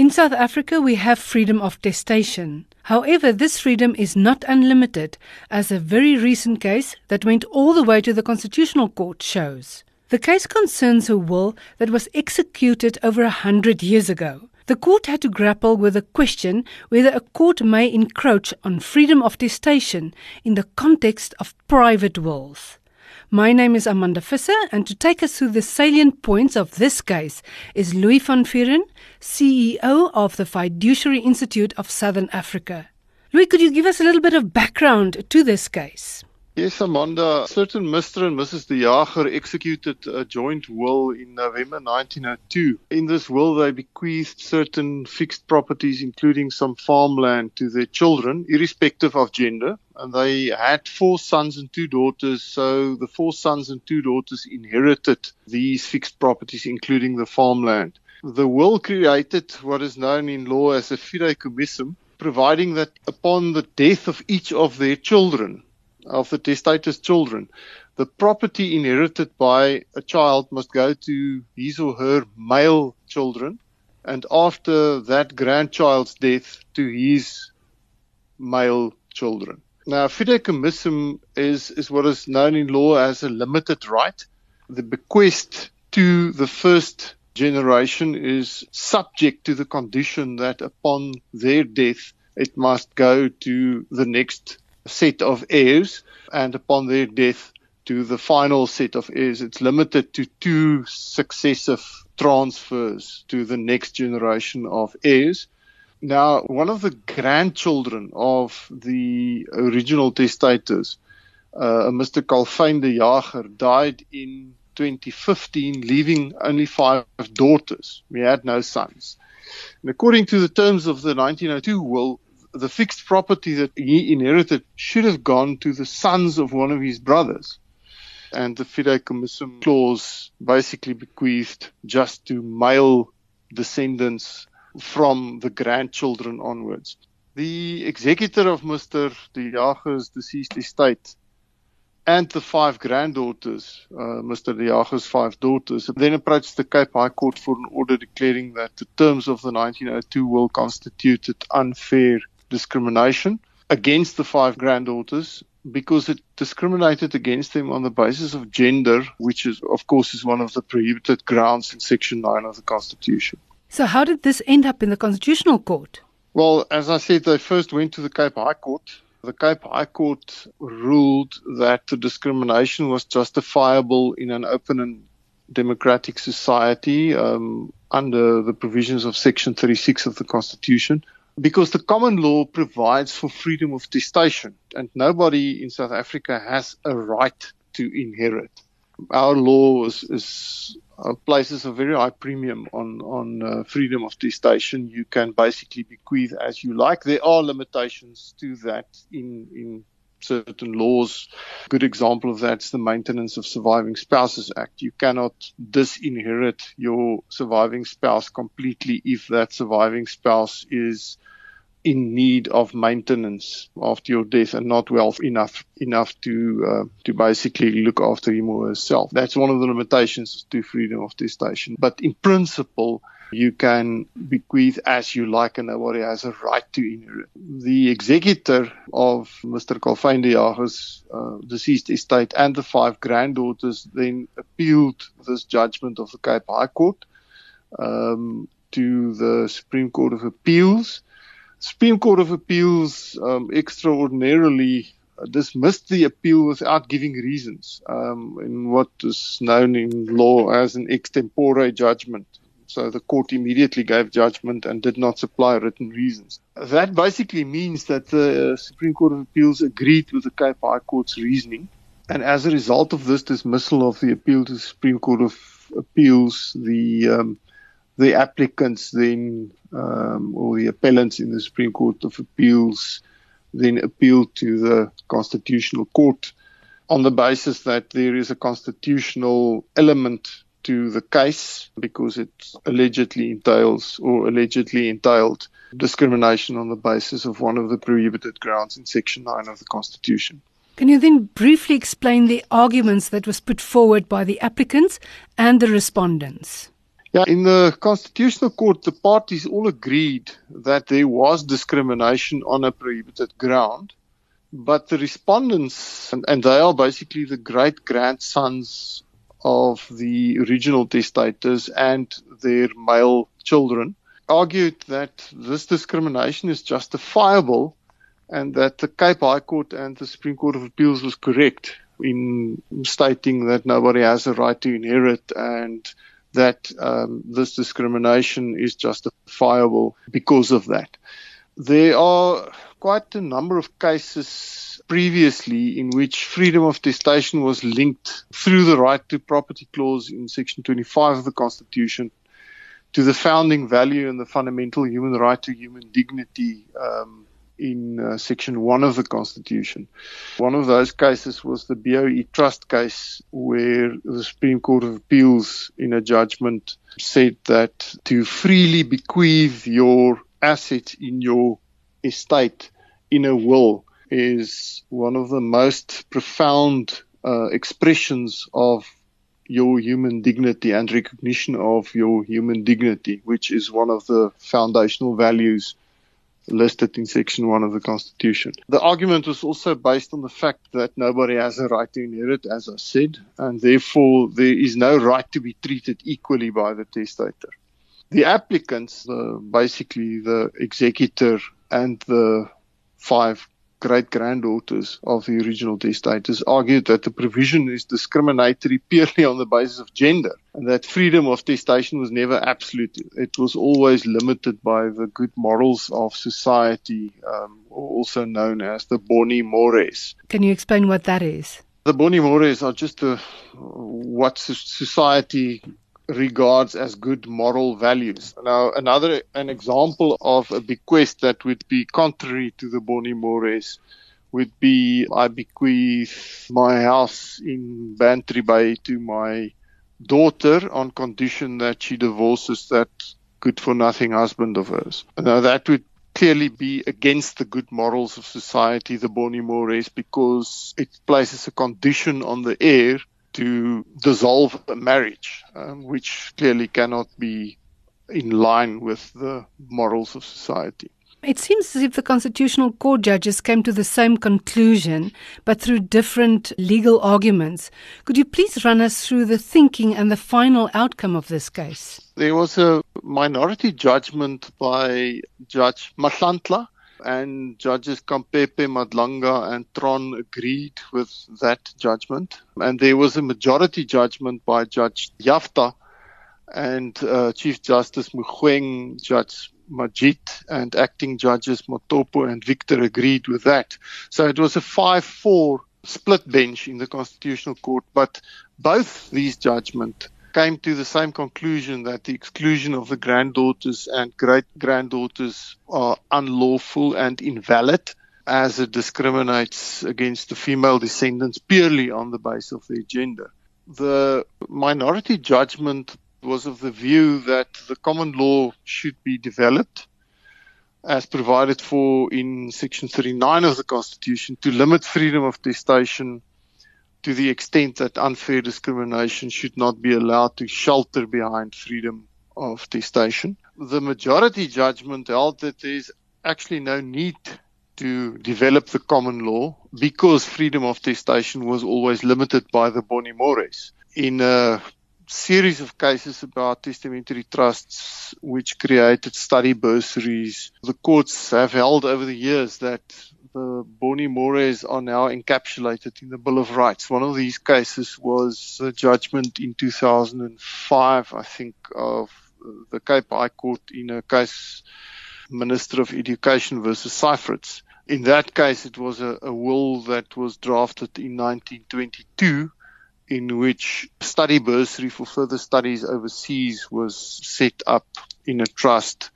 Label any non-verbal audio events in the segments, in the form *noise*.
In South Africa, we have freedom of testation. However, this freedom is not unlimited, as a very recent case that went all the way to the Constitutional Court shows. The case concerns a will that was executed over a hundred years ago. The court had to grapple with the question whether a court may encroach on freedom of testation in the context of private wills. My name is Amanda Visser, and to take us through the salient points of this case is Louis van Vuuren, CEO of the Fiduciary Institute of Southern Africa. Louis, could you give us a little bit of background to this case? Yes, Amanda. Certain Mr. and Mrs. De Jager executed a joint will in November 1902. In this will, they bequeathed certain fixed properties, including some farmland, to their children, irrespective of gender. And they had four sons and two daughters. So the four sons and two daughters inherited these fixed properties, including the farmland. The will created what is known in law as a fideicommissum, providing that upon the death of each of their children, of the testator's children. The property inherited by a child must go to his or her male children, and after that grandchild's death, to his male children. Now, fideicommissum is, is what is known in law as a limited right. The bequest to the first generation is subject to the condition that upon their death, it must go to the next set of heirs, and upon their death, to the final set of heirs. It's limited to two successive transfers to the next generation of heirs. Now, one of the grandchildren of the original testators, uh, Mr. Calvin de Jager, died in 2015, leaving only five daughters. We had no sons. And according to the terms of the 1902 will, the fixed property that he inherited should have gone to the sons of one of his brothers. And the fideicommissum clause basically bequeathed just to male descendants from the grandchildren onwards. The executor of Mr. De Jager's deceased estate and the five granddaughters, uh, Mr. De Jager's five daughters, then approached the Cape High Court for an order declaring that the terms of the 1902 will constituted unfair discrimination against the five granddaughters because it discriminated against them on the basis of gender, which is, of course, is one of the prohibited grounds in Section 9 of the Constitution. So, how did this end up in the Constitutional Court? Well, as I said, they first went to the Cape High Court. The Cape High Court ruled that the discrimination was justifiable in an open and democratic society um, under the provisions of Section 36 of the Constitution because the common law provides for freedom of testation, and nobody in South Africa has a right to inherit. Our law is, is uh, places a very high premium on on uh, freedom of testation. You can basically bequeath as you like. There are limitations to that in in certain laws. Good example of that is the Maintenance of Surviving Spouses Act. You cannot disinherit your surviving spouse completely if that surviving spouse is in need of maintenance after your death and not wealth enough enough to uh, to basically look after him or herself. That's one of the limitations to freedom of testation. But in principle, you can bequeath as you like and nobody has a right to inherit. The executor of Mr. Jager's uh, deceased estate and the five granddaughters then appealed this judgment of the Cape High Court um, to the Supreme Court of Appeals. Supreme Court of Appeals um, extraordinarily dismissed the appeal without giving reasons um, in what is known in law as an extempore judgment. So the court immediately gave judgment and did not supply written reasons. That basically means that the Supreme Court of Appeals agreed with the Cape High Court's reasoning. And as a result of this dismissal of the appeal to the Supreme Court of Appeals, the um, the applicants then, um, or the appellants in the Supreme Court of Appeals, then appealed to the Constitutional Court on the basis that there is a constitutional element to the case because it allegedly entails or allegedly entailed discrimination on the basis of one of the prohibited grounds in Section 9 of the Constitution. Can you then briefly explain the arguments that was put forward by the applicants and the respondents? Yeah, in the Constitutional Court, the parties all agreed that there was discrimination on a prohibited ground. But the respondents, and, and they are basically the great grandsons of the original testators and their male children, argued that this discrimination is justifiable and that the Cape High Court and the Supreme Court of Appeals was correct in stating that nobody has a right to inherit and that um, this discrimination is justifiable because of that. There are quite a number of cases previously in which freedom of testation was linked through the right to property clause in section 25 of the Constitution to the founding value and the fundamental human right to human dignity um, in uh, section 1 of the Constitution. One of those cases was the BOE Trust case, where the Supreme Court of Appeals, in a judgment, said that to freely bequeath your assets in your estate in a will is one of the most profound uh, expressions of your human dignity and recognition of your human dignity, which is one of the foundational values listed in Section 1 of the Constitution. The argument was also based on the fact that nobody has a right to inherit, as I said, and therefore there is no right to be treated equally by the testator. The applicants, uh, basically the executor and the five great granddaughters of the original testators argued that the provision is discriminatory purely on the basis of gender and that freedom of testation was never absolute. It was always limited by the good morals of society, um, also known as the boni mores. Can you explain what that is? The boni mores are just a, what society regards as good moral values. Now, another an example of a bequest that would be contrary to the boni mores would be I bequeath my house in Bantry Bay to my daughter on condition that she divorces that good for nothing husband of hers. Now that would clearly be against the good morals of society, the boni mores, because it places a condition on the heir to dissolve a marriage, um, which clearly cannot be in line with the morals of society. It seems as if the Constitutional Court judges came to the same conclusion, but through different legal arguments. Could you please run us through the thinking and the final outcome of this case? There was a minority judgment by Judge Mhlantla and judges Khampepe, Madlanga, and Theron agreed with that judgment. And there was a majority judgment by Judge Jafta and uh, Chief Justice Mogoeng, Judge Majiedt, and acting judges Mathopo and Victor agreed with that. So it was a 5 4 split bench in the Constitutional Court, but both these judgments came to the same conclusion that the exclusion of the granddaughters and great granddaughters are unlawful and invalid as it discriminates against the female descendants purely on the basis of their gender. The minority judgment was of the view that the common law should be developed as provided for in section 39 of the constitution to limit freedom of testation to the extent that unfair discrimination should not be allowed to shelter behind freedom of testation. The majority judgment held that there is actually no need to develop the common law because freedom of testation was always limited by the boni mores. In a series of cases about testamentary trusts which created study bursaries, the courts have held over the years that the boni mores are now encapsulated in the Bill of Rights. One of these cases was a judgment in 2005, I think, of the Cape High Court in a case Minister of Education versus Syfrets. In that case, it was a, a will that was drafted in 1922 in which study bursary for further studies overseas was set up in a trust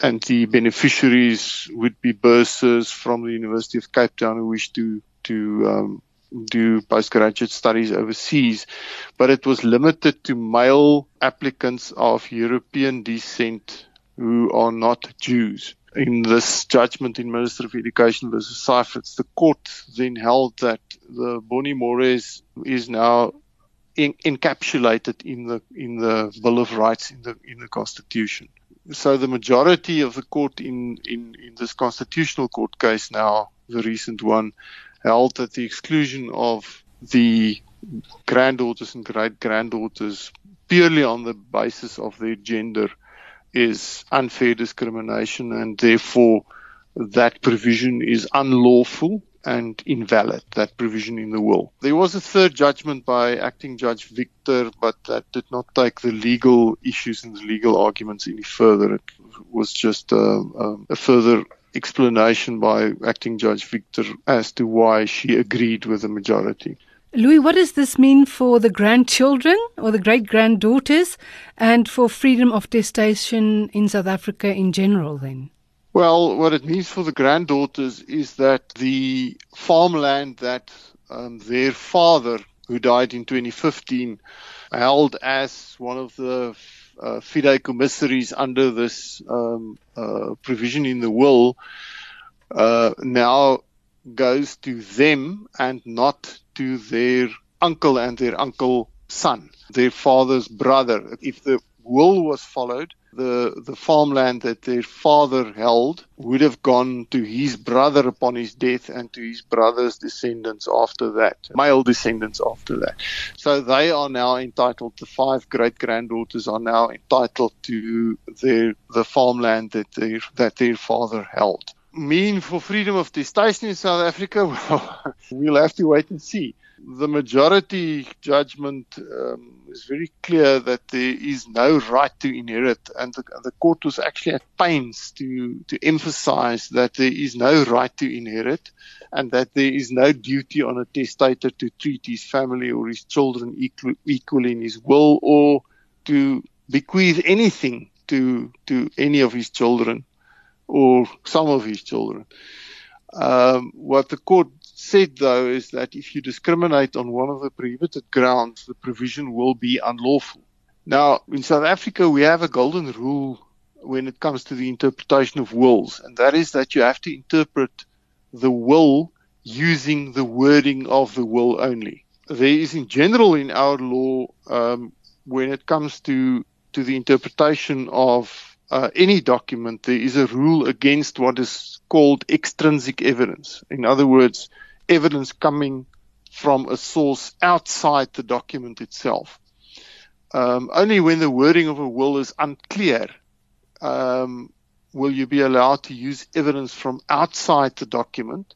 and the beneficiaries would be bursars from the University of Cape Town who wish to to um, do postgraduate studies overseas, but it was limited to male applicants of European descent who are not Jews. In this judgment in Minister of Education versus Syfrets, the court then held that the Boni Mores is now in, encapsulated in the in the Bill of Rights in the in the Constitution. So the majority of the court in, in, in this constitutional court case now, the recent one, held that the exclusion of the granddaughters and great granddaughters purely on the basis of their gender is unfair discrimination and therefore that provision is unlawful and invalid, that provision in the will. There was a third judgment by acting Judge Victor, but that did not take the legal issues and the legal arguments any further. It was just a, a, a further explanation by acting Judge Victor as to why she agreed with the majority. Louis, what does this mean for the grandchildren or the great granddaughters and for freedom of gestation in South Africa in general then? Well, what it means for the granddaughters is that the farmland that um, their father, who died in 2015, held as one of the uh, fideicommissaries under this um, uh, provision in the will, uh, now goes to them and not to their uncle and their uncle's son, their father's brother. If the will was followed, the, the farmland that their father held would have gone to his brother upon his death and to his brother's descendants after that, male descendants after that. So they are now entitled, the five great granddaughters are now entitled to their, the farmland that their, that their father held. Mean for freedom of gestation in South Africa? *laughs* Well, we'll have to wait and see the majority judgment um, is very clear that there is no right to inherit, and the, the, court was actually at pains to to emphasize that there is no right to inherit, and that there is no duty on a testator to treat his family or his children equal, equally in his will, or to bequeath anything to to any of his children or some of his children. Um, what the court said, though, is that if you discriminate on one of the prohibited grounds, the provision will be unlawful. Now, in South Africa, we have a golden rule when it comes to the interpretation of wills, and that is that you have to interpret the will using the wording of the will only. There is, in general, in our law, um, when it comes to to the interpretation of uh, any document, there is a rule against what is called extrinsic evidence. In other words, evidence coming from a source outside the document itself. Um, only when the wording of a will is unclear um, will you be allowed to use evidence from outside the document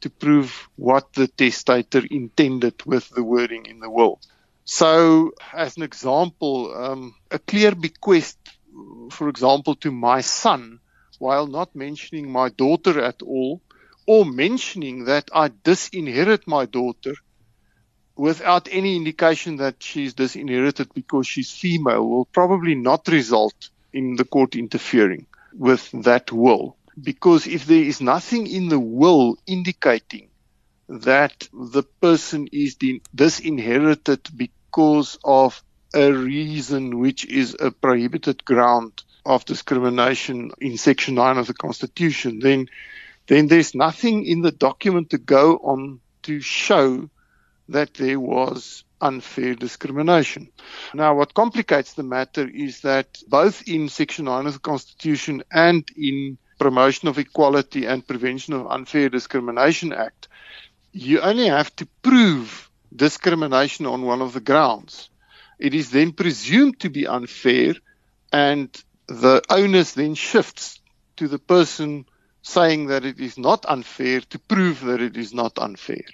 to prove what the testator intended with the wording in the will. So, as an example, um, a clear bequest, for example, to my son, while not mentioning my daughter at all, or mentioning that I disinherit my daughter without any indication that she's disinherited because she's female will probably not result in the court interfering with that will. Because if there is nothing in the will indicating that the person is disinherited because of a reason which is a prohibited ground of discrimination in Section 9 of the Constitution, then then there's nothing in the document to go on to show that there was unfair discrimination. Now, what complicates the matter is that both in Section 9 of the Constitution and in Promotion of Equality and Prevention of Unfair Discrimination Act, you only have to prove discrimination on one of the grounds. It is then presumed to be unfair, and the onus then shifts to the person saying that it is not unfair to prove that it is not unfair.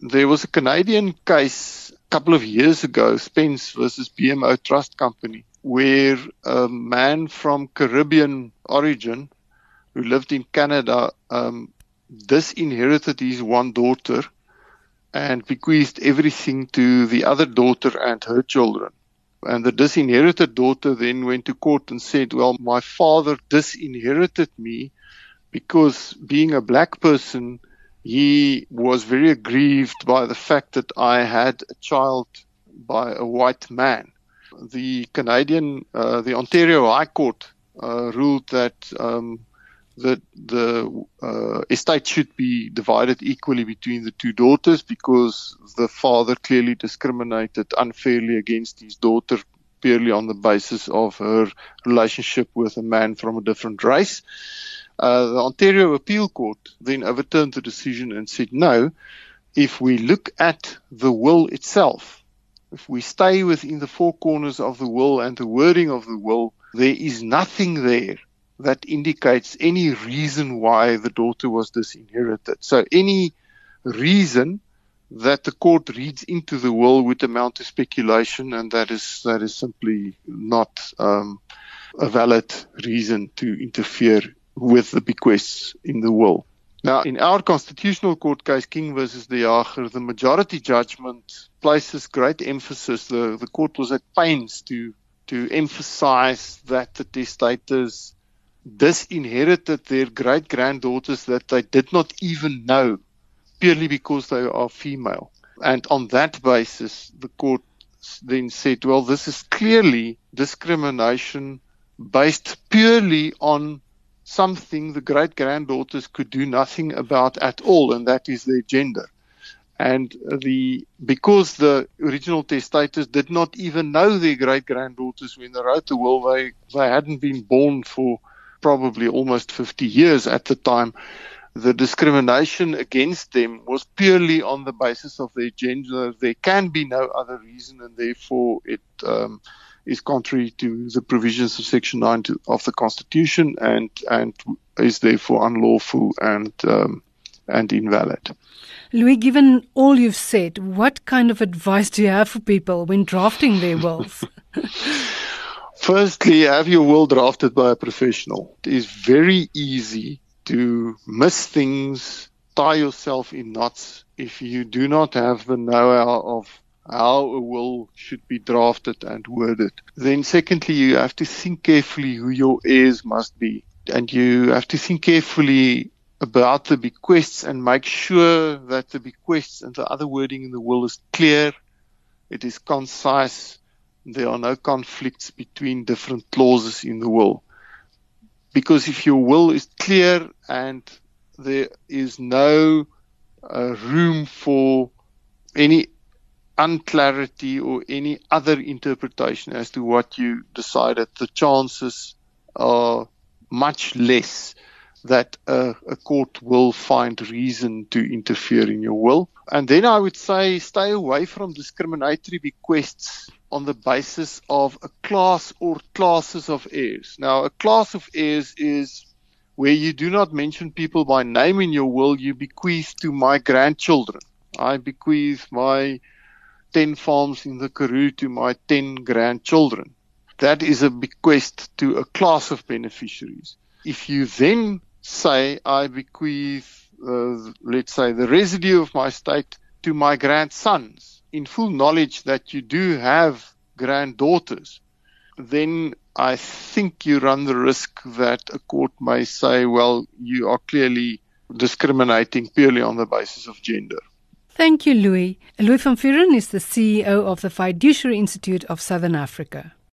There was a Canadian case a couple of years ago, Spence versus BMO Trust Company, where a man from Caribbean origin who lived in Canada um, disinherited his one daughter and bequeathed everything to the other daughter and her children. And the disinherited daughter then went to court and said, Well, my father disinherited me because being a black person, he was very aggrieved by the fact that I had a child by a white man. The Canadian, uh, the Ontario High Court uh, ruled that um, that the uh, estate should be divided equally between the two daughters because the father clearly discriminated unfairly against his daughter purely on the basis of her relationship with a man from a different race. Uh, the Ontario Appeal Court then overturned the decision and said, no, if we look at the will itself, if we stay within the four corners of the will and the wording of the will, there is nothing there that indicates any reason why the daughter was disinherited. So any reason that the court reads into the will would amount to speculation, and that is that is simply not um, a valid reason to interfere with the bequests in the will. Now, in our constitutional court case, King versus De Jager, the majority judgment places great emphasis. The, the court was at pains to to emphasize that the testators disinherited their great granddaughters that they did not even know purely because they are female. And on that basis, the court then said, well, this is clearly discrimination based purely on something the great granddaughters could do nothing about at all, and that is their gender. And the because the original testators did not even know their great granddaughters when they wrote the will, they they hadn't been born for probably almost 50 years at the time the discrimination against them was purely on the basis of their gender. There can be no other reason, and therefore it um, is contrary to the provisions of Section 9 of the Constitution and, and is therefore unlawful and, um, and invalid. Louis, given all you've said, what kind of advice do you have for people when drafting their wills? *laughs* Firstly, have your will drafted by a professional. It is very easy to miss things, tie yourself in knots if you do not have the know-how of how a will should be drafted and worded. Then secondly, you have to think carefully who your heirs must be. And you have to think carefully about the bequests and make sure that the bequests and the other wording in the will is clear, it is concise, there are no conflicts between different clauses in the will because if your will is clear and there is no uh, room for any unclarity or any other interpretation as to what you decided, the chances are much less that a, a, court will find reason to interfere in your will. And then I would say stay away from discriminatory bequests on the basis of a class or classes of heirs. Now, a class of heirs is where you do not mention people by name in your will, you bequeath to my grandchildren. I bequeath my 10 farms in the Karoo to my 10 grandchildren. That is a bequest to a class of beneficiaries. If you then say, I bequeath, uh, let's say, the residue of my estate to my grandsons, in full knowledge that you do have granddaughters, then I think you run the risk that a court may say, well, you are clearly discriminating purely on the basis of gender. Thank you, Louis. Louis van Vuuren is the CEO of the Fiduciary Institute of Southern Africa.